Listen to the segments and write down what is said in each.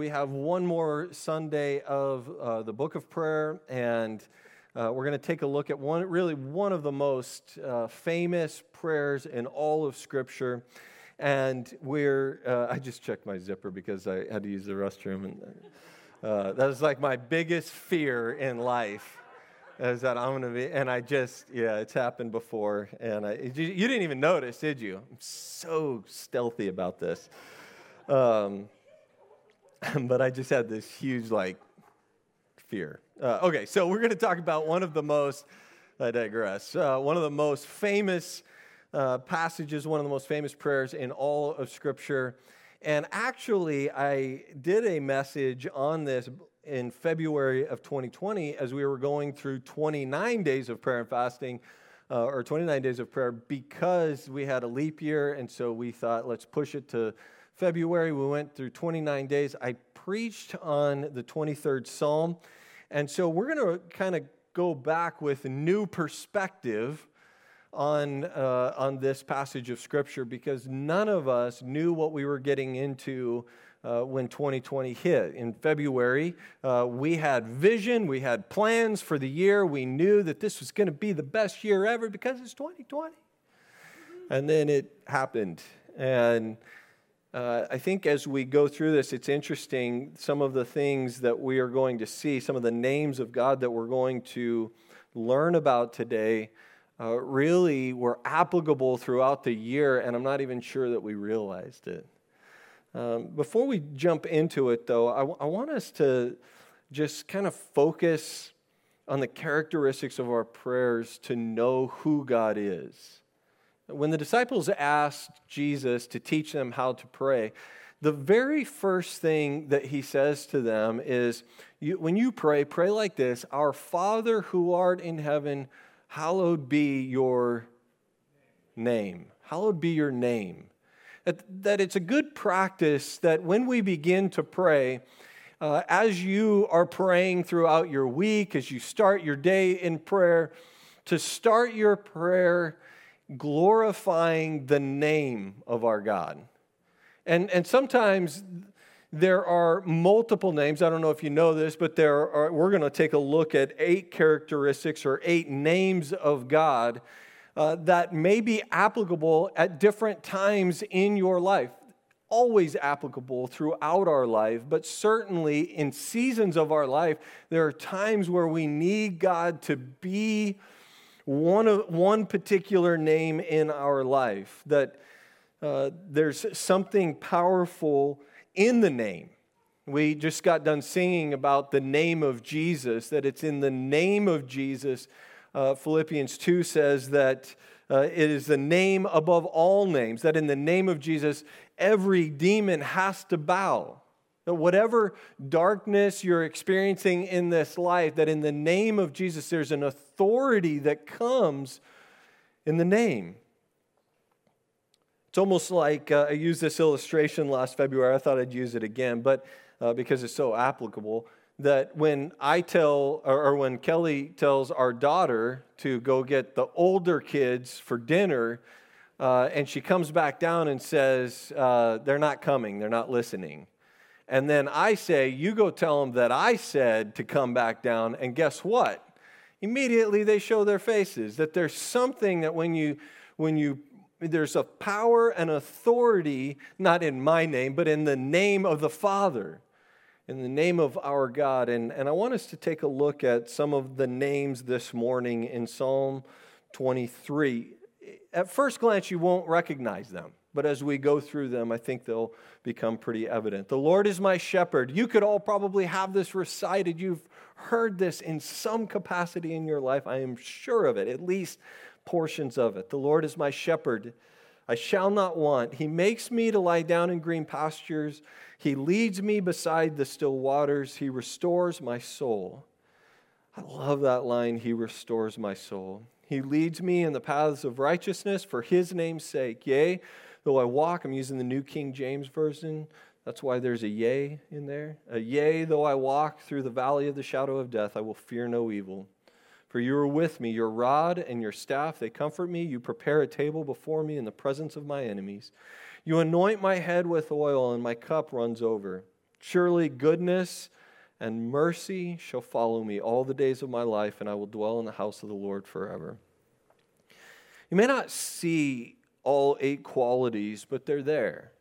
we have one more Sunday of uh, the book of prayer, and uh, we're going to take a look at one, really one of the most uh, famous prayers in all of Scripture. And we're, uh, I just checked my zipper because I had to use the restroom. And uh, that was like my biggest fear in life is that I'm going to be, and I just, yeah, it's happened before. And I, you, you didn't even notice, did you? I'm so stealthy about this. Um, but I just had this huge, like, fear. Uh, okay, so we're going to talk about one of the most, I digress, uh, one of the most famous uh, passages, one of the most famous prayers in all of Scripture. And actually, I did a message on this in February of 2020 as we were going through 29 days of prayer and fasting, uh, or 29 days of prayer, because we had a leap year. And so we thought, let's push it to February. We went through 29 days. I preached on the 23rd Psalm. And so we're going to kind of go back with a new perspective on, uh, on this passage of Scripture because none of us knew what we were getting into uh, when 2020 hit. In February, uh, we had vision, we had plans for the year. We knew that this was going to be the best year ever because it's 2020. And then it happened. And uh, I think as we go through this, it's interesting some of the things that we are going to see, some of the names of God that we're going to learn about today uh, really were applicable throughout the year, and I'm not even sure that we realized it. Um, before we jump into it, though, I, w- I want us to just kind of focus on the characteristics of our prayers to know who God is. When the disciples asked Jesus to teach them how to pray, the very first thing that he says to them is you, when you pray, pray like this Our Father who art in heaven, hallowed be your name. Hallowed be your name. That, that it's a good practice that when we begin to pray, uh, as you are praying throughout your week, as you start your day in prayer, to start your prayer glorifying the name of our God. And, and sometimes there are multiple names. I don't know if you know this, but there are, we're going to take a look at eight characteristics or eight names of God uh, that may be applicable at different times in your life. Always applicable throughout our life, but certainly in seasons of our life, there are times where we need God to be one, one particular name in our life. That uh, there's something powerful in the name. We just got done singing about the name of Jesus, that it's in the name of Jesus. Uh, Philippians 2 says that uh, it is the name above all names, that in the name of Jesus, every demon has to bow. That whatever darkness you're experiencing in this life, that in the name of Jesus, there's an authority that comes in the name. It's almost like uh, I used this illustration last February. I thought I'd use it again, but uh, because it's so applicable, that when I tell, or, or when Kelly tells our daughter to go get the older kids for dinner, uh, and she comes back down and says, uh, They're not coming, they're not listening. And then I say, You go tell them that I said to come back down, and guess what? Immediately they show their faces that there's something that when you when you there's a power and authority, not in my name, but in the name of the Father, in the name of our God. And, and I want us to take a look at some of the names this morning in Psalm 23. At first glance, you won't recognize them, but as we go through them, I think they'll become pretty evident. The Lord is my shepherd. You could all probably have this recited. You've heard this in some capacity in your life. I am sure of it, at least portions of it. The Lord is my shepherd. I shall not want. He makes me to lie down in green pastures. He leads me beside the still waters. He restores my soul. I love that line. He restores my soul. He leads me in the paths of righteousness for his name's sake. Yea, though I walk, I'm using the New King James Version. That's why there's a yea in there. A yea, though I walk through the valley of the shadow of death, I will fear no evil for you are with me, your rod and your staff, they comfort me. You prepare a table before me in the presence of my enemies. You anoint my head with oil, and my cup runs over. Surely goodness and mercy shall follow me all the days of my life, and I will dwell in the house of the Lord forever. You may not see all eight qualities, but they're there.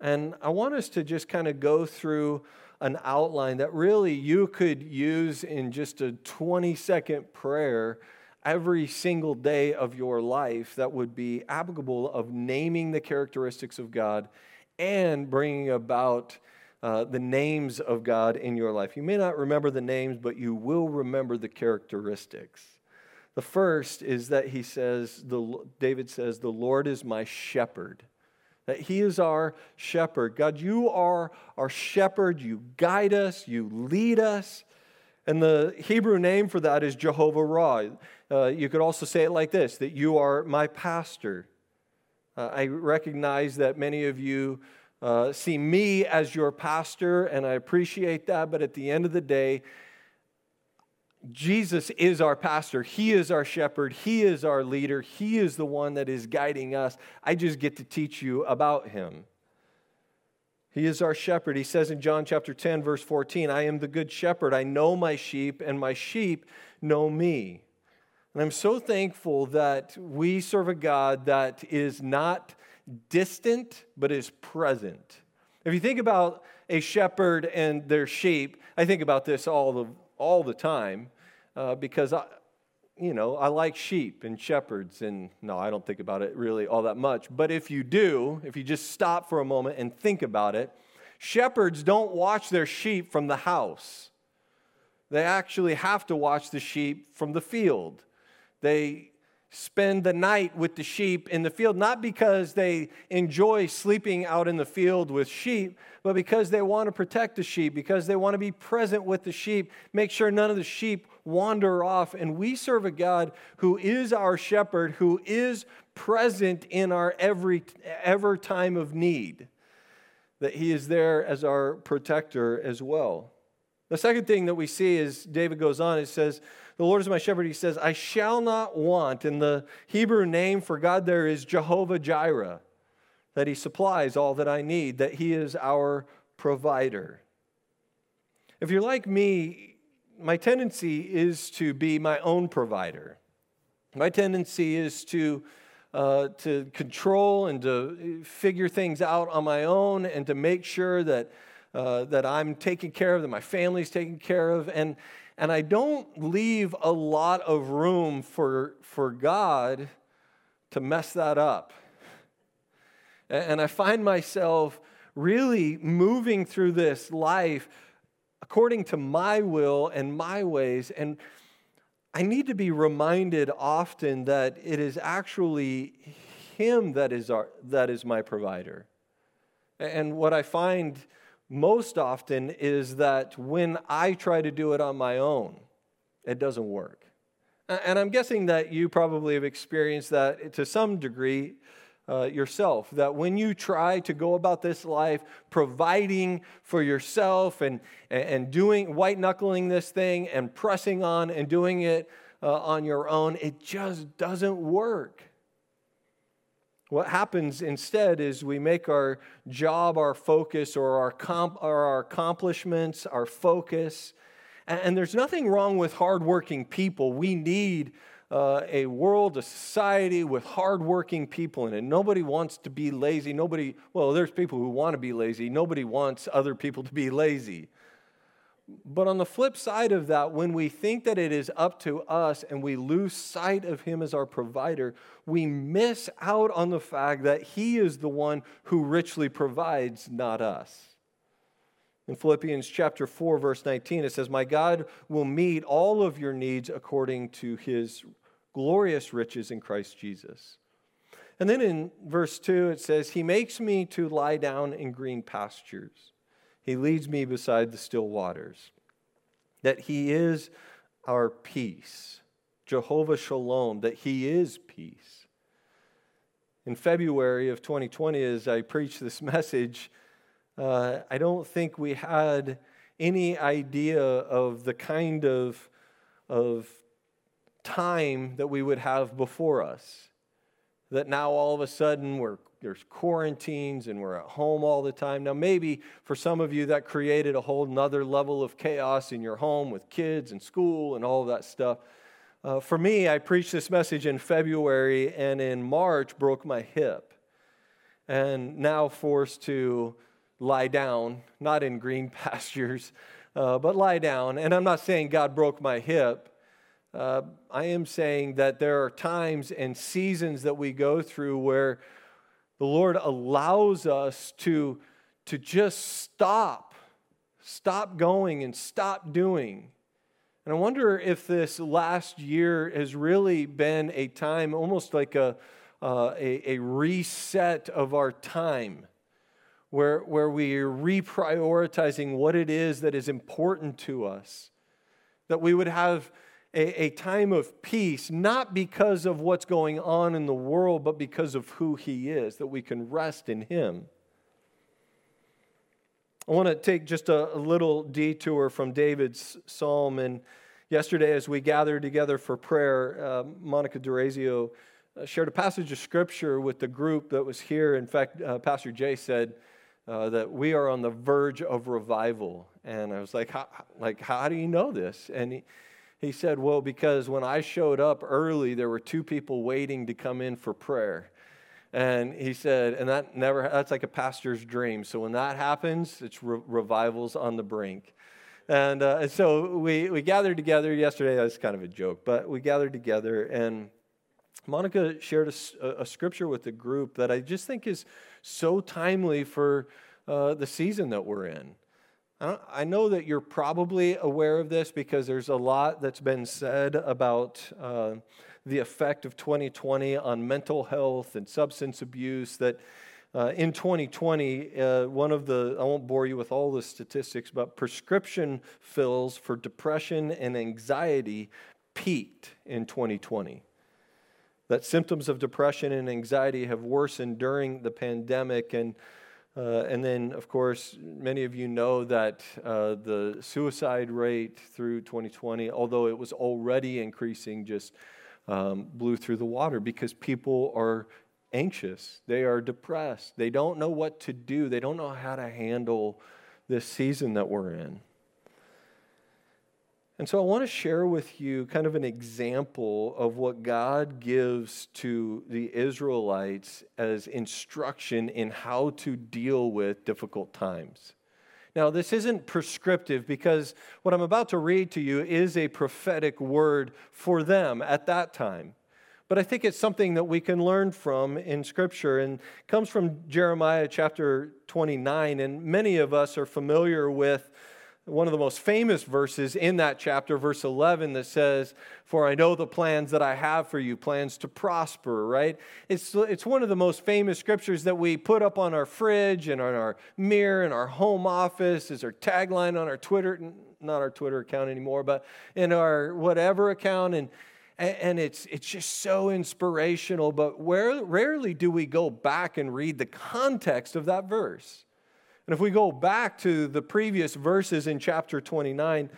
And I want us to just kind of go through an outline that really you could use in just a 20 second prayer every single day of your life that would be applicable of naming the characteristics of God and bringing about uh, the names of God in your life. You may not remember the names, but you will remember the characteristics. The first is that he says, the, David says, The Lord is my shepherd. That he is our shepherd. God, you are our shepherd. You guide us, you lead us. And the Hebrew name for that is Jehovah Ra. Uh, you could also say it like this that you are my pastor. Uh, I recognize that many of you uh, see me as your pastor, and I appreciate that, but at the end of the day, Jesus is our pastor. He is our shepherd. He is our leader. He is the one that is guiding us. I just get to teach you about him. He is our shepherd. He says in John chapter 10, verse 14, I am the good shepherd. I know my sheep, and my sheep know me. And I'm so thankful that we serve a God that is not distant, but is present. If you think about a shepherd and their sheep, I think about this all the, all the time uh, because I, you know, I like sheep and shepherds, and no, I don't think about it really all that much. But if you do, if you just stop for a moment and think about it, shepherds don't watch their sheep from the house. They actually have to watch the sheep from the field. They spend the night with the sheep in the field, not because they enjoy sleeping out in the field with sheep, but because they want to protect the sheep, because they want to be present with the sheep, make sure none of the sheep wander off. And we serve a God who is our shepherd, who is present in our every ever time of need, that he is there as our protector as well. The second thing that we see is David goes on, it says, the Lord is my shepherd. He says, I shall not want. And the Hebrew name for God there is Jehovah Jireh, that He supplies all that I need, that He is our provider. If you're like me, my tendency is to be my own provider. My tendency is to, uh, to control and to figure things out on my own and to make sure that, uh, that I'm taken care of, that my family's taken care of. And, and I don't leave a lot of room for, for God to mess that up. And I find myself really moving through this life according to my will and my ways. And I need to be reminded often that it is actually Him that is, our, that is my provider. And what I find most often is that when I try to do it on my own, it doesn't work. And I'm guessing that you probably have experienced that to some degree uh, yourself. That when you try to go about this life providing for yourself and, and doing, white knuckling this thing and pressing on and doing it uh, on your own, it just doesn't work. What happens instead is we make our job our focus or our, comp- or our accomplishments our focus. And, and, there's nothing wrong with hardworking people. We need uh, a world, a society with hardworking people in it. Nobody wants to be lazy. Nobody, well, there's people who want to be lazy. Nobody wants other people to be lazy. But on the flip side of that, when we think that it is up to us and we lose sight of Him as our provider, we miss out on the fact that He is the one who richly provides, not us. In Philippians chapter 4, verse 19, it says, My God will meet all of your needs according to His glorious riches in Christ Jesus. And then in verse 2, it says, He makes me to lie down in green pastures. He leads me beside the still waters. That He is our peace, Jehovah Shalom, that He is peace. In February of 2020, as I preached this message, uh, I don't think we had any idea of the kind of, of time that we would have before us. That now all of a sudden we're there's quarantines and we're at home all the time. Now, maybe for some of you that created a whole nother level of chaos in your home with kids and school and all of that stuff. Uh, for me, I preached this message in February and in March broke my hip. And now forced to lie down, not in green pastures, uh, but lie down. And I'm not saying God broke my hip. Uh, I am saying that there are times and seasons that we go through where the Lord allows us to, to just stop, stop going and stop doing. And I wonder if this last year has really been a time, almost like a, uh, a, a reset of our time where, where we're reprioritizing what it is that is important to us. That we would have a, a time of peace, not because of what's going on in the world, but because of who He is, that we can rest in Him. I want to take just a, a little detour from David's psalm. And yesterday, as we gathered together for prayer, uh, Monica Durazio shared a passage of scripture with the group that was here. In fact, uh, Pastor Jay said, uh, that we are on the verge of revival. And I was like, how, like, how do you know this? And he, he said, Well, because when I showed up early, there were two people waiting to come in for prayer. And he said, and that never, that's like a pastor's dream. So when that happens, it's re- revivals on the brink. And, uh, and so we, we gathered together yesterday. That's kind of a joke, but we gathered together and Monica shared a, a, scripture with the group that I just think is so timely for uh, the season that we're in. I, know that you're probably aware of this because there's a lot that's been said about uh, the effect of 2020 on mental health and substance abuse. That uh, in 2020, uh, one of the, I won't bore you with all the statistics, but prescription fills for depression and anxiety peaked in 2020 that symptoms of depression and anxiety have worsened during the pandemic. And, uh, and then, of course, many of you know that uh, the suicide rate through 2020, although it was already increasing, just um, blew through the water because people are anxious. They are depressed. They don't know what to do, they don't know how to handle this season that we're in. And so I want to share with you kind of an example of what God gives to the Israelites as instruction in how to deal with difficult times. Now, this isn't prescriptive because what I'm about to read to you is a prophetic word for them at that time. But I think it's something that we can learn from in Scripture and comes from Jeremiah chapter 29. And many of us are familiar with one of the most famous verses in that chapter, verse 11, that says, For I know the plans that I have for you, plans to prosper, right? It's, it's one of the most famous scriptures that we put up on our fridge and on our mirror in our home office, is our tagline on our Twitter, not our Twitter account anymore, but in our whatever account. And, and it's, it's just so inspirational, but where, rarely do we go back and read the context of that verse. And if we go back to the previous verses in chapter 29,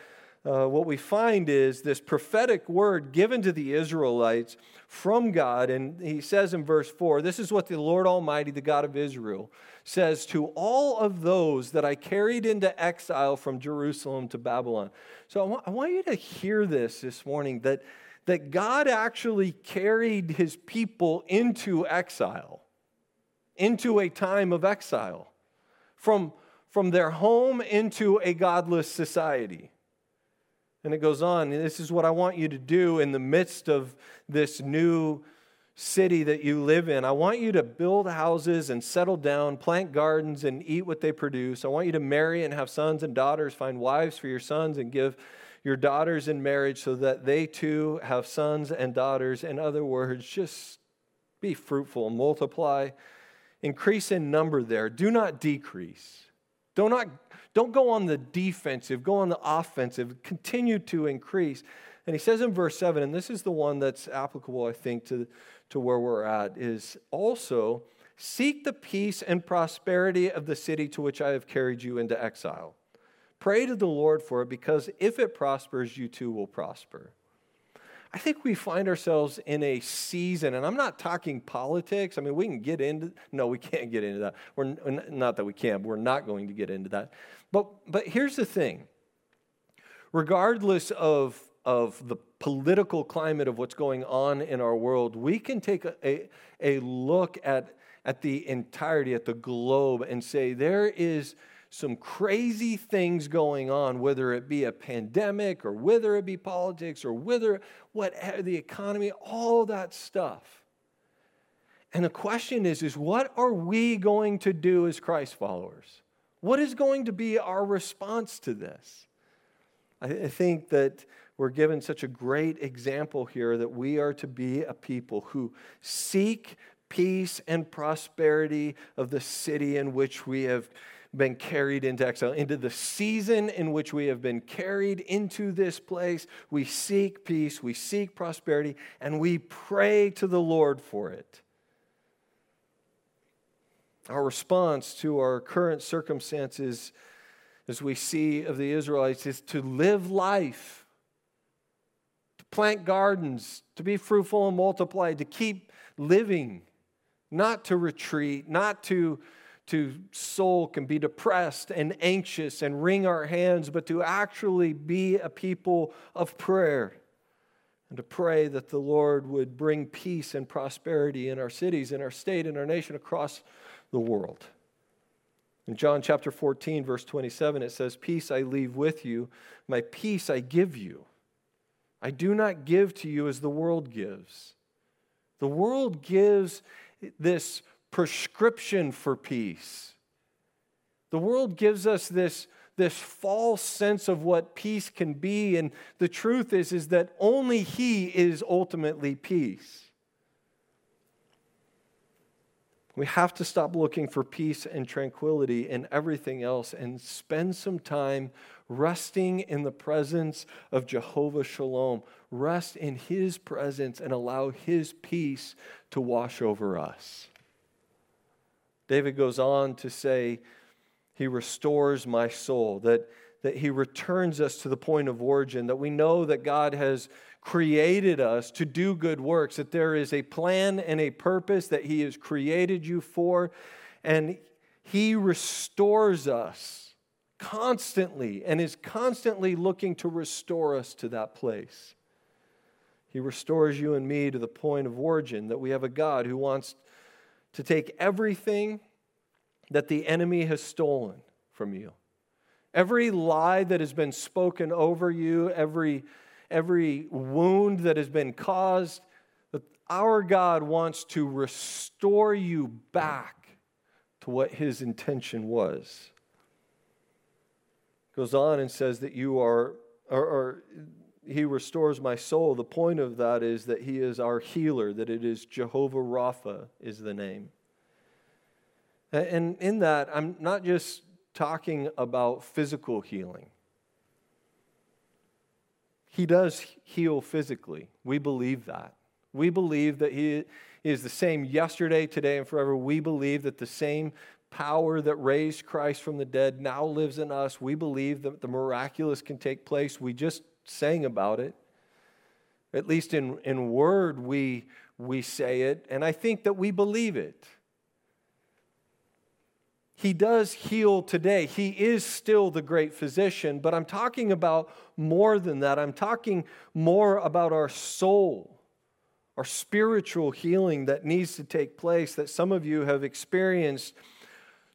uh, what we find is this prophetic word given to the Israelites from God. And he says in verse 4 this is what the Lord Almighty, the God of Israel, says to all of those that I carried into exile from Jerusalem to Babylon. So I want, I want you to hear this this morning that, that God actually carried his people into exile, into a time of exile from, from their home into a godless society. And it goes on, this is what I want you to do in the midst of this new city that you live in. I want you to build houses and settle down, plant gardens and eat what they produce. I want you to marry and have sons and daughters, find wives for your sons and give your daughters in marriage so that they too have sons and daughters. In other words, just be fruitful, multiply Increase in number there. Do not decrease. Do not, don't go on the defensive, go on the offensive. Continue to increase. And he says in verse 7, and this is the one that's applicable, I think, to, to where we're at, is also seek the peace and prosperity of the city to which I have carried you into exile. Pray to the Lord for it, because if it prospers, you too will prosper. I think we find ourselves in a season, and I'm not talking politics. I mean, we can get into, no, we can't get into that. We're not that we can't, we're not going to get into that. But, but here's the thing regardless of, of the political climate of what's going on in our world, we can take a, a, a look at, at the entirety, at the globe, and say there is some crazy things going on, whether it be a pandemic or whether it be politics or whether what the economy, all that stuff. And the question is, is what are we going to do as Christ followers? What is going to be our response to this? I think that we're given such a great example here that we are to be a people who seek peace and prosperity of the city in which we have been carried into exile, into the season in which we have been carried into this place. We seek peace, we seek prosperity, and we pray to the Lord for it. Our response to our current circumstances, as we see of the Israelites, is to live life, to plant gardens, to be fruitful and multiply, to keep living, not to retreat, not to to sulk and be depressed and anxious and wring our hands, but to actually be a people of prayer and to pray that the Lord would bring peace and prosperity in our cities, in our state, in our nation, across the world. In John chapter 14, verse 27, it says, Peace I leave with you, my peace I give you. I do not give to you as the world gives. The world gives this prescription for peace. The world gives us this, this false sense of what peace can be, and the truth is, is that only He is ultimately peace. We have to stop looking for peace and tranquility in everything else and spend some time resting in the presence of Jehovah Shalom. Rest in His presence and allow His peace to wash over us. David goes on to say, He restores my soul, that, that He returns us to the point of origin, that we know that God has created us to do good works, that there is a plan and a purpose that He has created you for, and He restores us constantly and is constantly looking to restore us to that place. He restores you and me to the point of origin, that we have a God who wants to take everything that the enemy has stolen from you. Every lie that has been spoken over you, every, every wound that has been caused, that our God wants to restore you back to what his intention was. Goes on and says that you are, or he restores my soul. The point of that is that he is our healer, that it is Jehovah Rapha is the name. And in that, I'm not just talking about physical healing. He does heal physically. We believe that. We believe that He is the same yesterday, today, and forever. We believe that the same power that raised Christ from the dead now lives in us. We believe that the miraculous can take place. We just sang about it. At least in, in word, we, we say it, and I think that we believe it. He does heal today. He is still the great physician, but I'm talking about more than that. I'm talking more about our soul, our spiritual healing that needs to take place, that some of you have experienced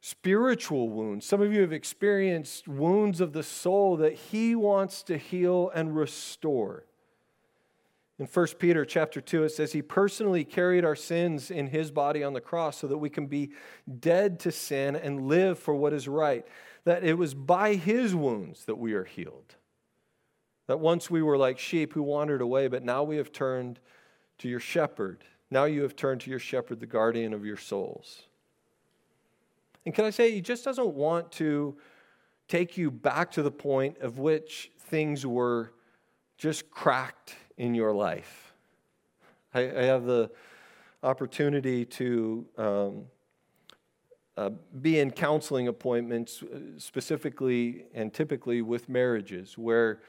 spiritual wounds. Some of you have experienced wounds of the soul that he wants to heal and restore. In 1 Peter chapter 2, it says, He personally carried our sins in His body on the cross so that we can be dead to sin and live for what is right. That it was by His wounds that we are healed. That once we were like sheep who wandered away, but now we have turned to your shepherd. Now you have turned to your shepherd, the guardian of your souls. And can I say, He just doesn't want to take you back to the point of which things were just cracked in your life. I, I have the opportunity to um, uh, be in counseling appointments, uh, specifically and typically with marriages, where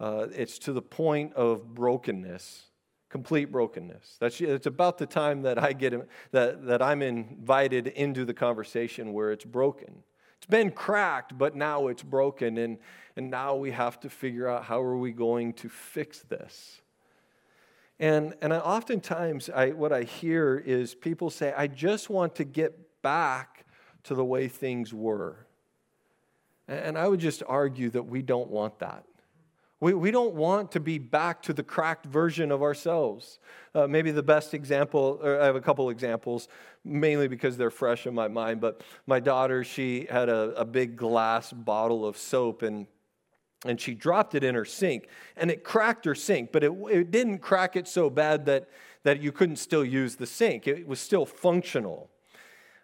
uh, it's to the point of brokenness complete brokenness. That's it's about the time that I get that, that I'm invited into the conversation where it's broken. It's been cracked, but now it's broken, and, and now we have to figure out how are we going to fix this. And, and I, oftentimes, I, what I hear is people say, I just want to get back to the way things were. And I would just argue that we don't want that. We, we don't want to be back to the cracked version of ourselves. Uh, maybe the best example, I have a couple examples, mainly because they're fresh in my mind. But my daughter, she had a, a big glass bottle of soap and and she dropped it in her sink and it cracked her sink but it, it didn't crack it so bad that, that you couldn't still use the sink it was still functional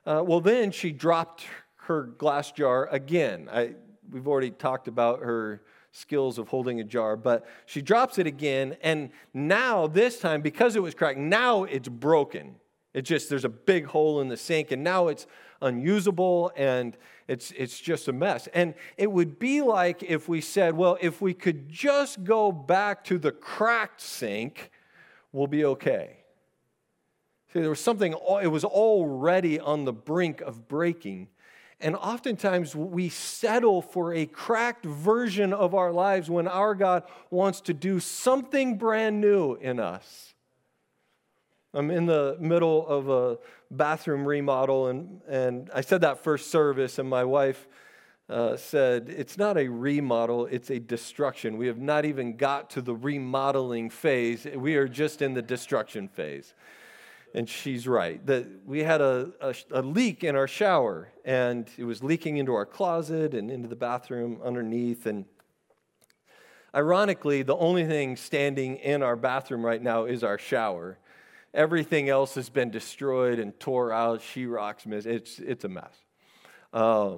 uh, well then she dropped her glass jar again I, we've already talked about her skills of holding a jar, but she drops it again, and now, this time, because it was cracked, now it's broken. It just, there's a big hole in the sink, and now it's unusable and it's, it's just a mess. And it would be like if we said, well, if we could just go back to the cracked sink, we'll be okay. See, there was something, it was already on the brink of breaking. And oftentimes we settle for a cracked version of our lives when our God wants to do something brand new in us. I'm in the middle of a bathroom remodel, and, and I said that first service, and my wife uh, said, It's not a remodel, it's a destruction. We have not even got to the remodeling phase, we are just in the destruction phase and she's right. That we had a, a, a, leak in our shower, and it was leaking into our closet and into the bathroom underneath. And ironically, the only thing standing in our bathroom right now is our shower. Everything else has been destroyed and tore out. Sheetrock's miss. It's it's a mess. Uh,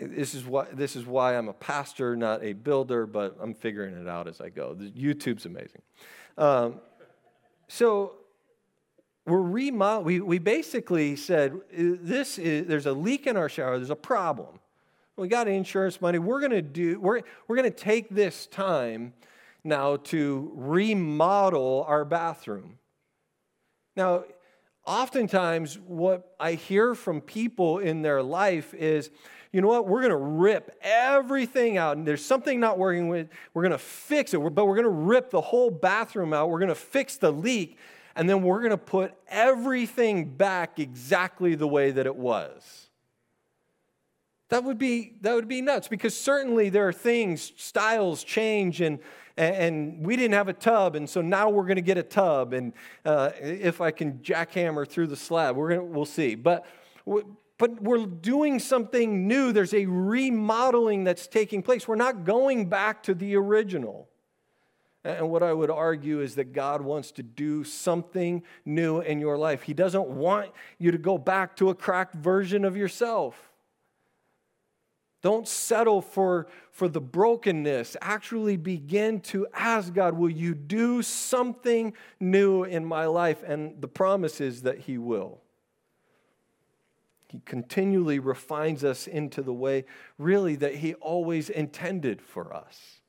this is why this is why I'm a pastor, not a builder, but I'm figuring it out as I go. YouTube's amazing. Um, so we're remodel- we, we basically said uh, this is, there's a leak in our shower there's a problem. We got insurance money we're going to do we're, we're going to take this time now to remodel our bathroom. Now oftentimes what i hear from people in their life is you know what? We're going to rip everything out and there's something not working with we're going to fix it but we're going to rip the whole bathroom out we're going to fix the leak and then we're going to put everything back exactly the way that it was. That would be, that would be nuts because certainly there are things, styles change, and, and we didn't have a tub, and so now we're going to get a tub. And uh, if I can jackhammer through the slab, we're gonna, we'll see. But, but we're doing something new. There's a remodeling that's taking place. We're not going back to the original. And what I would argue is that God wants to do something new in your life. He doesn't want you to go back to a cracked version of yourself. Don't settle for, for the brokenness. Actually begin to ask God, will you do something new in my life? And the promise is that He will. He continually refines us into the way, really, that He always intended for us.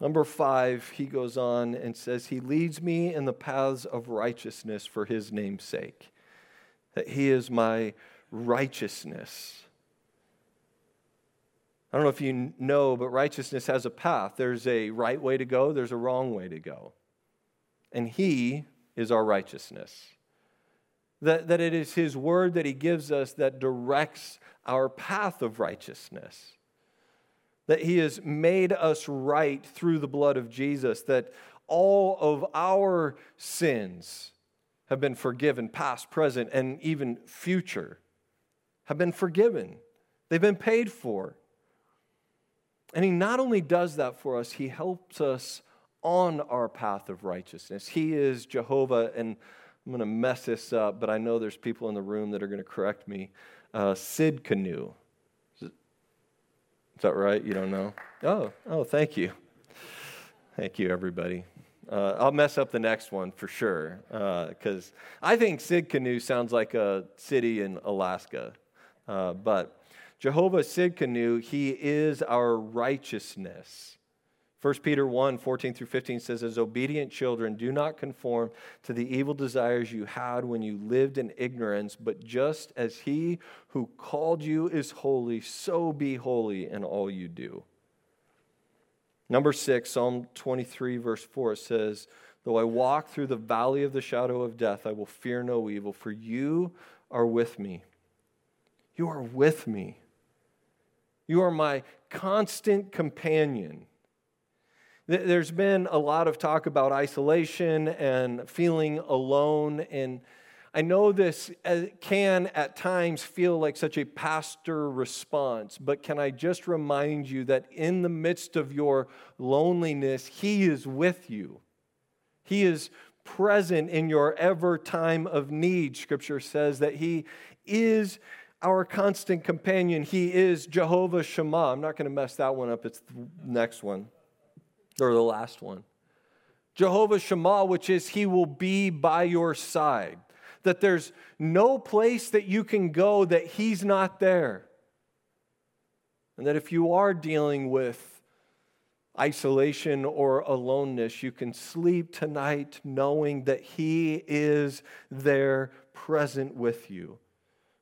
Number five, he goes on and says, He leads me in the paths of righteousness for his name's sake. That he is my righteousness. I don't know if you know, but righteousness has a path. There's a right way to go, there's a wrong way to go. And he is our righteousness. That, that it is his word that he gives us that directs our path of righteousness that He has made us right through the blood of Jesus, that all of our sins have been forgiven, past, present, and even future, have been forgiven. They've been paid for. And He not only does that for us, He helps us on our path of righteousness. He is Jehovah, and I'm going to mess this up, but I know there's people in the room that are going to correct me. Uh, Tsidkenu. Is that right? You don't know? Oh, oh, thank you. Thank you, everybody. Uh, I'll mess up the next one for sure, because uh, I think Tsidkenu sounds like a city in Alaska. Uh, but Jehovah Tsidkenu, he is our righteousness 1 Peter 1 14 through 15 says, As obedient children, do not conform to the evil desires you had when you lived in ignorance, but just as he who called you is holy, so be holy in all you do. Number six, Psalm 23, verse 4 says, Though I walk through the valley of the shadow of death, I will fear no evil, for you are with me. You are with me. You are my constant companion. There's been a lot of talk about isolation and feeling alone. And I know this uh, can at times feel like such a pastor response, but can I just remind you that in the midst of your loneliness, He is with you. He is present in your ever time of need. Scripture says that He is our constant companion. He is Jehovah Shammah. I'm not going to mess that one up, it's the next one or the last one. Jehovah Shammah, which is He will be by your side. That there's no place that you can go that He's not there. And that if you are dealing with isolation or aloneness, you can sleep tonight knowing that He is there present with you.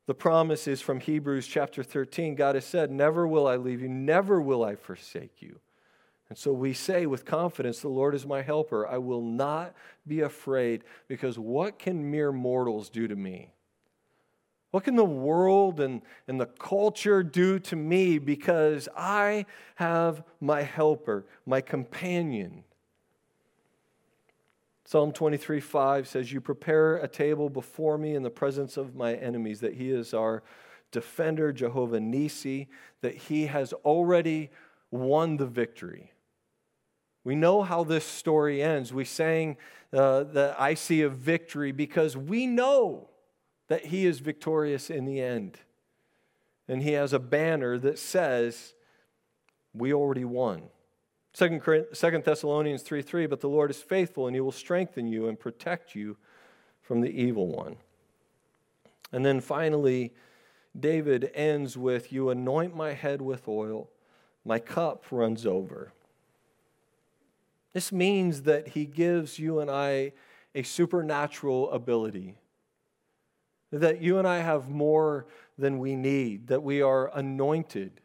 The promise is from Hebrews chapter 13. God has said, Never will I leave you, never will I forsake you. And so we say with confidence, The Lord is my helper. I will not be afraid, because what can mere mortals do to me? What can the world and, and the culture do to me because I have my helper, my companion? Psalm 23 5 says, You prepare a table before me in the presence of my enemies, that He is our defender, Jehovah Nisi, that He has already won the victory. We know how this story ends. We sang uh, that I see a victory because we know that he is victorious in the end. And he has a banner that says, We already won. Second, Thessalonians 3 3, but the Lord is faithful and he will strengthen you and protect you from the evil one. And then finally, David ends with, You anoint my head with oil, my cup runs over. This means that he gives you and I a supernatural ability. That you and I have more than we need, that we are anointed.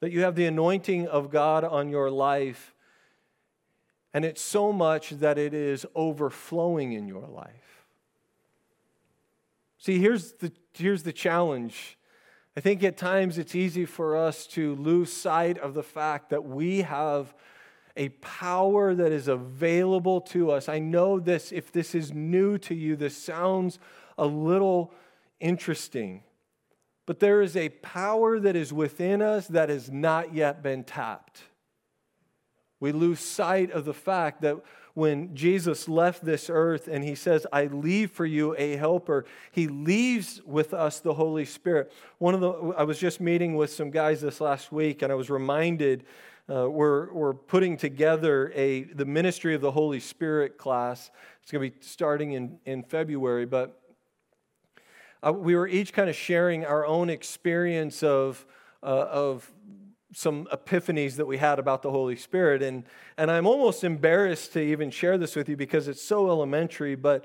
That you have the anointing of God on your life, and it's so much that it is overflowing in your life. See, here's the, here's the challenge. I think at times it's easy for us to lose sight of the fact that we have a power that is available to us. I know this, if this is new to you, this sounds a little interesting. But there is a power that is within us that has not yet been tapped. We lose sight of the fact that when Jesus left this earth and he says, I leave for you a helper, he leaves with us the Holy Spirit. One of the, I was just meeting with some guys this last week and I was reminded uh, we're, we're putting together a, the ministry of the Holy Spirit class. It's going to be starting in, in February, but uh, we were each kind of sharing our own experience of, uh, of some epiphanies that we had about the Holy Spirit. And, and I'm almost embarrassed to even share this with you because it's so elementary, but,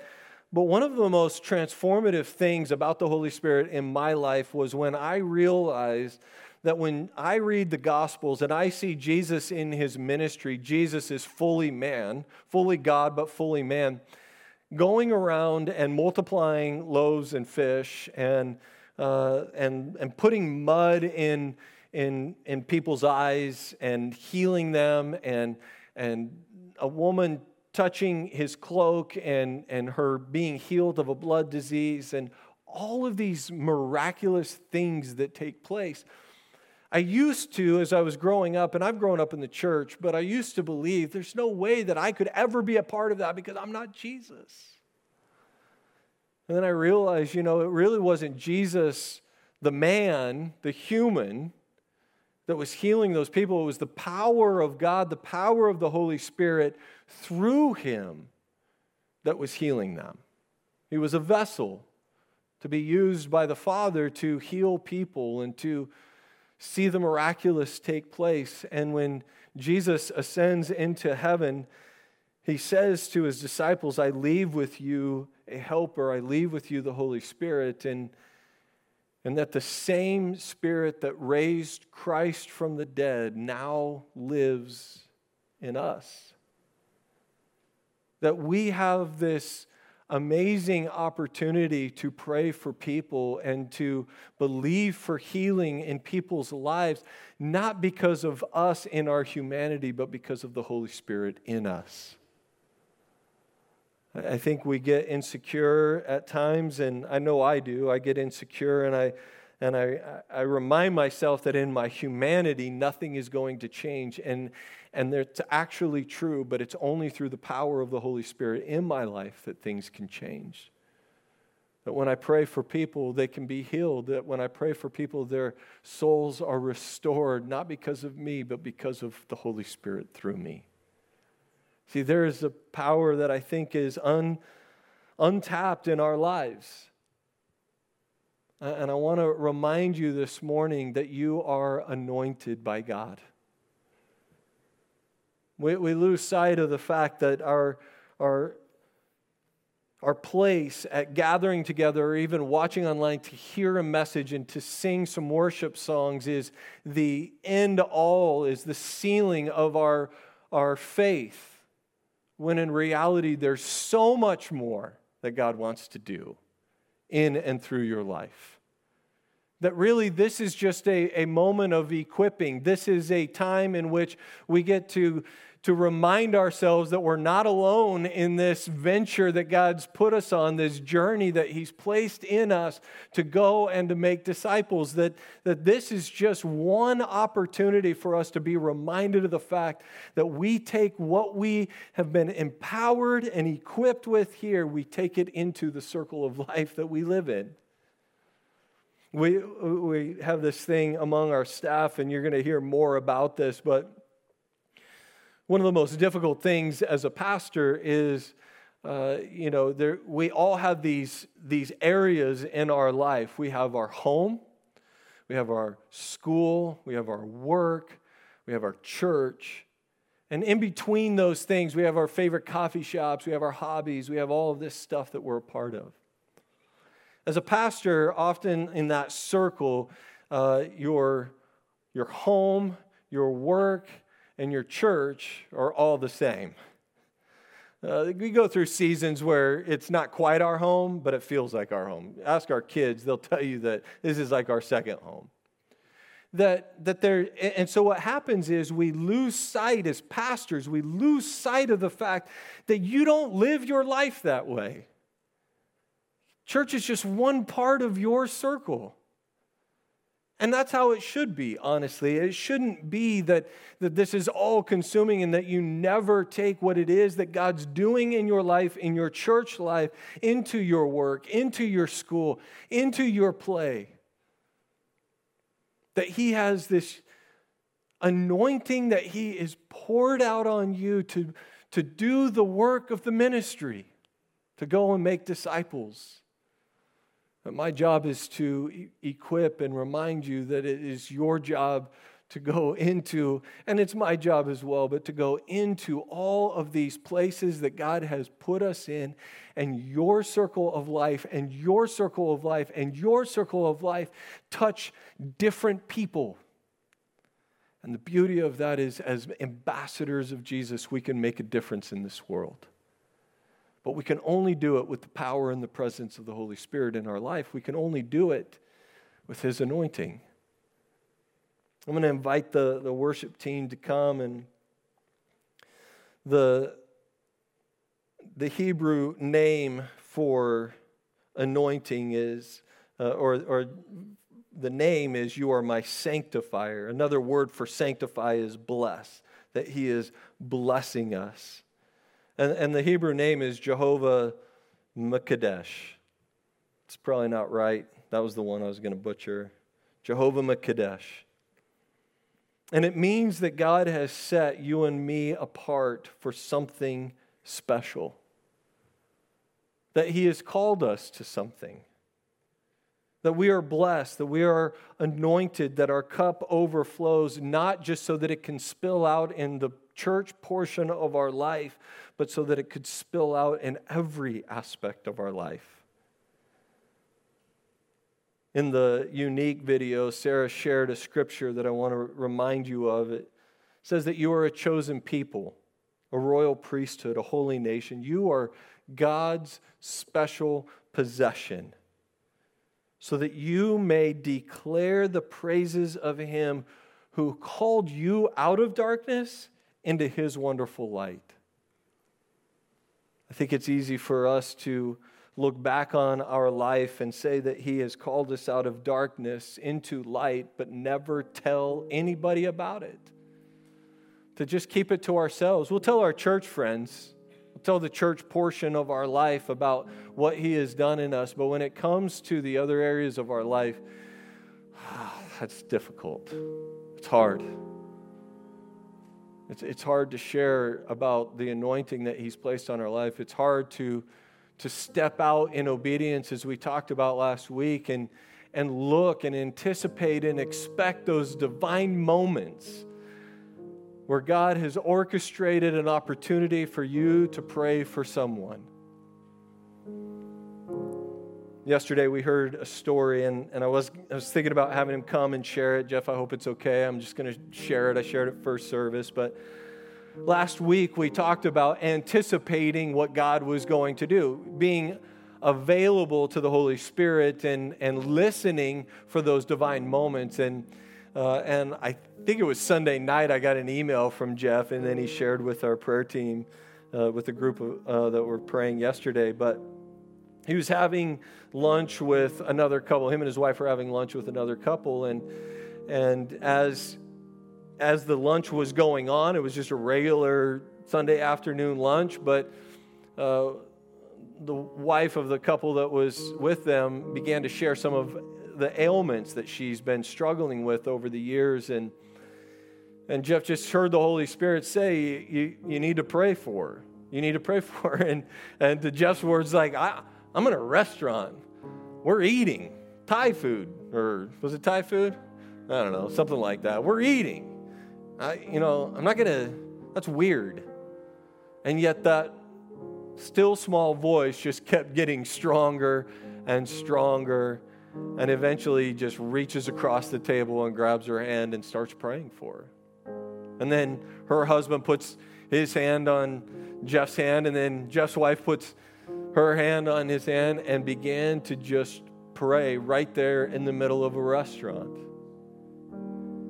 but one of the most transformative things about the Holy Spirit in my life was when I realized that when I read the Gospels and I see Jesus in his ministry, Jesus is fully man, fully God, but fully man, going around and multiplying loaves and fish and, uh, and, and putting mud in, in, in people's eyes and healing them, and, and a woman touching his cloak and, and her being healed of a blood disease, and all of these miraculous things that take place. I used to, as I was growing up, and I've grown up in the church, but I used to believe there's no way that I could ever be a part of that because I'm not Jesus. And then I realized, you know, it really wasn't Jesus, the man, the human, that was healing those people. It was the power of God, the power of the Holy Spirit through him that was healing them. He was a vessel to be used by the Father to heal people and to see the miraculous take place. And when Jesus ascends into heaven, he says to his disciples, I leave with you a helper, I leave with you the Holy Spirit. And, and that the same Spirit that raised Christ from the dead now lives in us. That we have this amazing opportunity to pray for people and to believe for healing in people's lives, not because of us in our humanity, but because of the Holy Spirit in us. I think we get insecure at times, and I know I do. I get insecure, and I and I, I remind myself that in my humanity, nothing is going to change. And, and it's actually true, but it's only through the power of the Holy Spirit in my life that things can change. That when I pray for people, they can be healed. That when I pray for people, their souls are restored, not because of me, but because of the Holy Spirit through me. See, there is a power that I think is un, untapped in our lives. And I want to remind you this morning that you are anointed by God. We, we lose sight of the fact that our, our, our place at gathering together or even watching online to hear a message and to sing some worship songs is the end all, is the ceiling of our, our faith. When in reality, there's so much more that God wants to do in and through your life. That really, this is just a, a moment of equipping. This is a time in which we get to, to remind ourselves that we're not alone in this venture that God's put us on, this journey that He's placed in us to go and to make disciples. That, that this is just one opportunity for us to be reminded of the fact that we take what we have been empowered and equipped with here, we take it into the circle of life that we live in. We, we have this thing among our staff, and you're going to hear more about this, but one of the most difficult things as a pastor is, uh, you know, there, we all have these, these areas in our life. We have our home, we have our school, we have our work, we have our church. And in between those things, we have our favorite coffee shops, we have our hobbies, we have all of this stuff that we're a part of. As a pastor, often in that circle, uh, your, your home, your work, and your church are all the same. Uh, we go through seasons where it's not quite our home, but it feels like our home. Ask our kids, they'll tell you that this is like our second home. That, that there, and so what happens is we lose sight as pastors, we lose sight of the fact that you don't live your life that way. Church is just one part of your circle. And that's how it should be, honestly. It shouldn't be that, that this is all consuming and that you never take what it is that God's doing in your life, in your church life, into your work, into your school, into your play. That He has this anointing that He is poured out on you to, to do the work of the ministry, to go and make disciples. But my job is to e- equip and remind you that it is your job to go into, and it's my job as well, but to go into all of these places that God has put us in, and your circle of life, and your circle of life, and your circle of life touch different people. And the beauty of that is, as ambassadors of Jesus, we can make a difference in this world. But we can only do it with the power and the presence of the Holy Spirit in our life. We can only do it with His anointing. I'm going to invite the, the worship team to come and the, the Hebrew name for anointing is, uh, or, or the name is, You are my sanctifier. Another word for sanctify is bless, that He is blessing us. And, and the Hebrew name is Jehovah Makadesh. It's probably not right. That was the one I was going to butcher. Jehovah Makadesh. And it means that God has set you and me apart for something special. That He has called us to something. that we are blessed, that we are anointed, that our cup overflows, not just so that it can spill out in the church portion of our life, but so that it could spill out in every aspect of our life. In the unique video, Sarah shared a scripture that I want to remind you of. It says that you are a chosen people, a royal priesthood, a holy nation. You are God's special possession so that you may declare the praises of him who called you out of darkness into his wonderful light. I think it's easy for us to look back on our life and say that he has called us out of darkness into light, but never tell anybody about it. To just keep it to ourselves. We'll tell our church friends tell the church portion of our life about what He has done in us. But when it comes to the other areas of our life, that's difficult. It's hard. It's, it's hard to share about the anointing that He's placed on our life. It's hard to, to step out in obedience, as we talked about last week, and, and look and anticipate and expect those divine moments where God has orchestrated an opportunity for you to pray for someone. Yesterday, we heard a story, and, and I, was, I was thinking about having him come and share it. Jeff, I hope it's okay. I'm just going to share it. I shared it first service. But last week, we talked about anticipating what God was going to do, being available to the Holy Spirit and, and listening for those divine moments. And, uh, and I think it was Sunday night, I got an email from Jeff, and then he shared with our prayer team, uh, with the group uh, that were praying yesterday. But he was having lunch with another couple. Him and his wife were having lunch with another couple, and and as as the lunch was going on, it was just a regular Sunday afternoon lunch, but. Uh, the wife of the couple that was with them began to share some of the ailments that she's been struggling with over the years and and Jeff just heard the Holy Spirit say, you, you need to pray for her. You need to pray for her. And, and to Jeff's words, like, I, I'm in a restaurant. We're eating Thai food. Or was it Thai food? I don't know, something like that. We're eating. I, you know, I'm not going to, that's weird. And yet that still small voice just kept getting stronger and stronger and eventually just reaches across the table and grabs her hand and starts praying for her. And then her husband puts his hand on Jeff's hand, and then Jeff's wife puts her hand on his hand and began to just pray right there in the middle of a restaurant.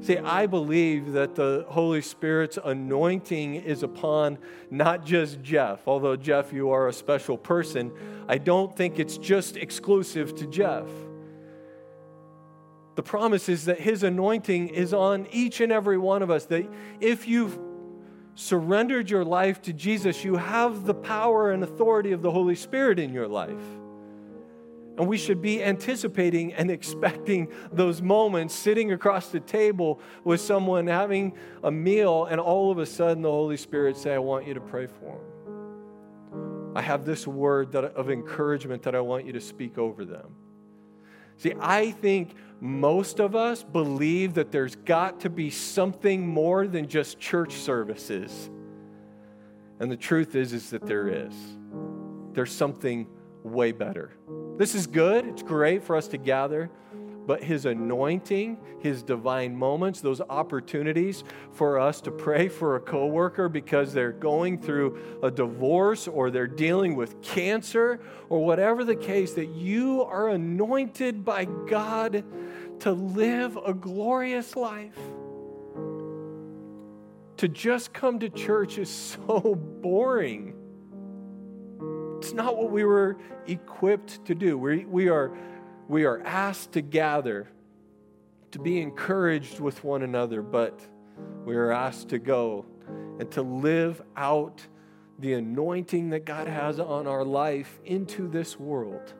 See, I believe that the Holy Spirit's anointing is upon not just Jeff, although Jeff, you are a special person. I don't think it's just exclusive to Jeff. The promise is that His anointing is on each and every one of us. That if you've surrendered your life to Jesus, you have the power and authority of the Holy Spirit in your life. And we should be anticipating and expecting those moments sitting across the table with someone having a meal, and all of a sudden the Holy Spirit say, I want you to pray for them. I have this word that, of encouragement that I want you to speak over them. See, I think most of us believe that there's got to be something more than just church services. And the truth is is that there is. There's something way better. This is good. It's great for us to gather, but his anointing, his divine moments, those opportunities for us to pray for a coworker because they're going through a divorce or they're dealing with cancer or whatever the case that you are anointed by God to live a glorious life. To just come to church is so boring. It's not what we were equipped to do. We, we are we are asked to gather, to be encouraged with one another, but we are asked to go and to live out the anointing that God has on our life into this world.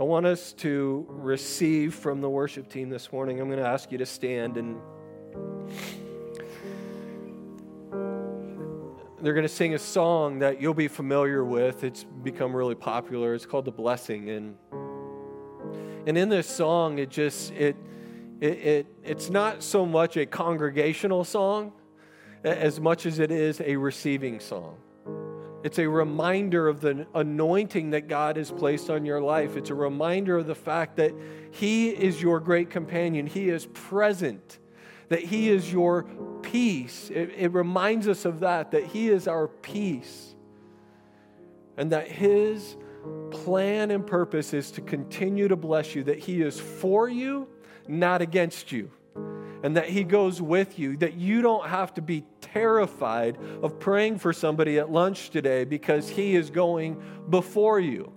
I want us to receive from the worship team this morning. I'm going to ask you to stand and they're going to sing a song that you'll be familiar with. It's become really popular. It's called The Blessing. And And in this song, it just, it, it, it, it's not so much a congregational song as much as it is a receiving song. It's a reminder of the anointing that God has placed on your life. It's a reminder of the fact that He is your great companion, He is present, that He is your peace. It, it reminds us of that, that He is our peace, and that His plan and purpose is to continue to bless you, that He is for you, not against you and that He goes with you, that you don't have to be terrified of praying for somebody at lunch today because He is going before you.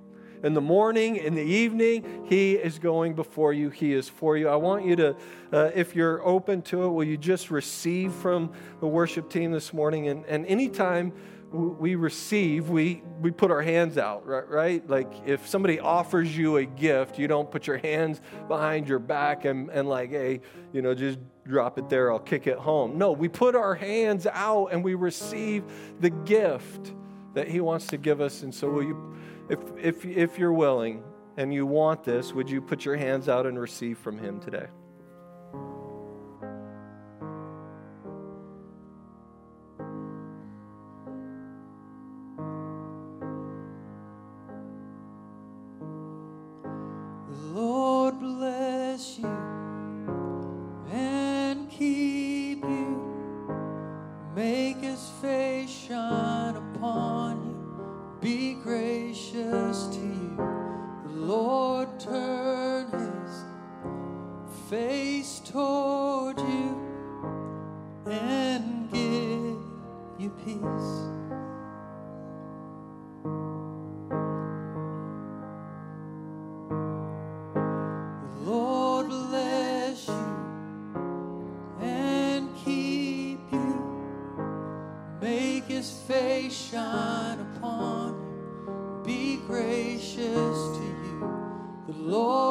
In the morning, in the evening, He is going before you. He is for you. I want you to, uh, if you're open to it, will you just receive from the worship team this morning? And, and anytime we receive, we, we put our hands out, right, right? Like if somebody offers you a gift, you don't put your hands behind your back and, and like, hey, you know, just drop it there, I'll kick it home. No, we put our hands out and we receive the gift that He wants to give us. And so, will you, if, if, if you're willing and you want this, would you put your hands out and receive from Him today? Upon you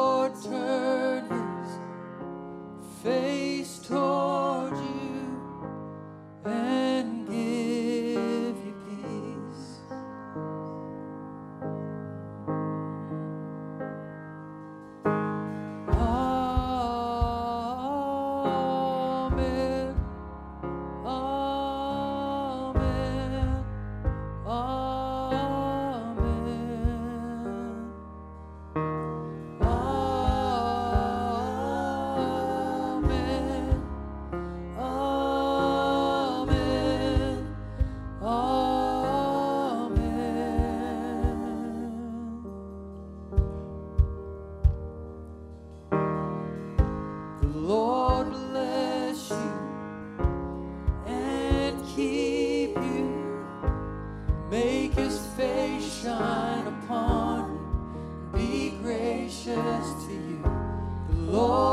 Lord.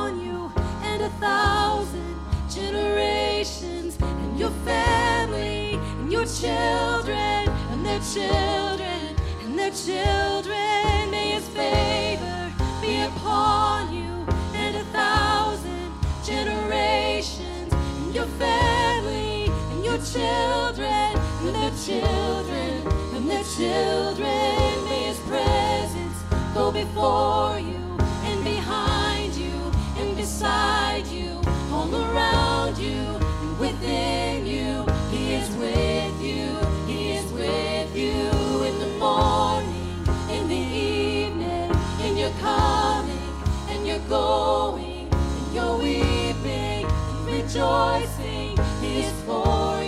on you and a thousand generations and your family and your children and their children and their children. May his favor be upon you and a thousand generations and your family and your children and their children and their children. May his presence go before you and beside you, all around you, and within you. He is with you, He is with you in the morning, in the evening, in your coming, and your going, and your weeping, and rejoicing. He is for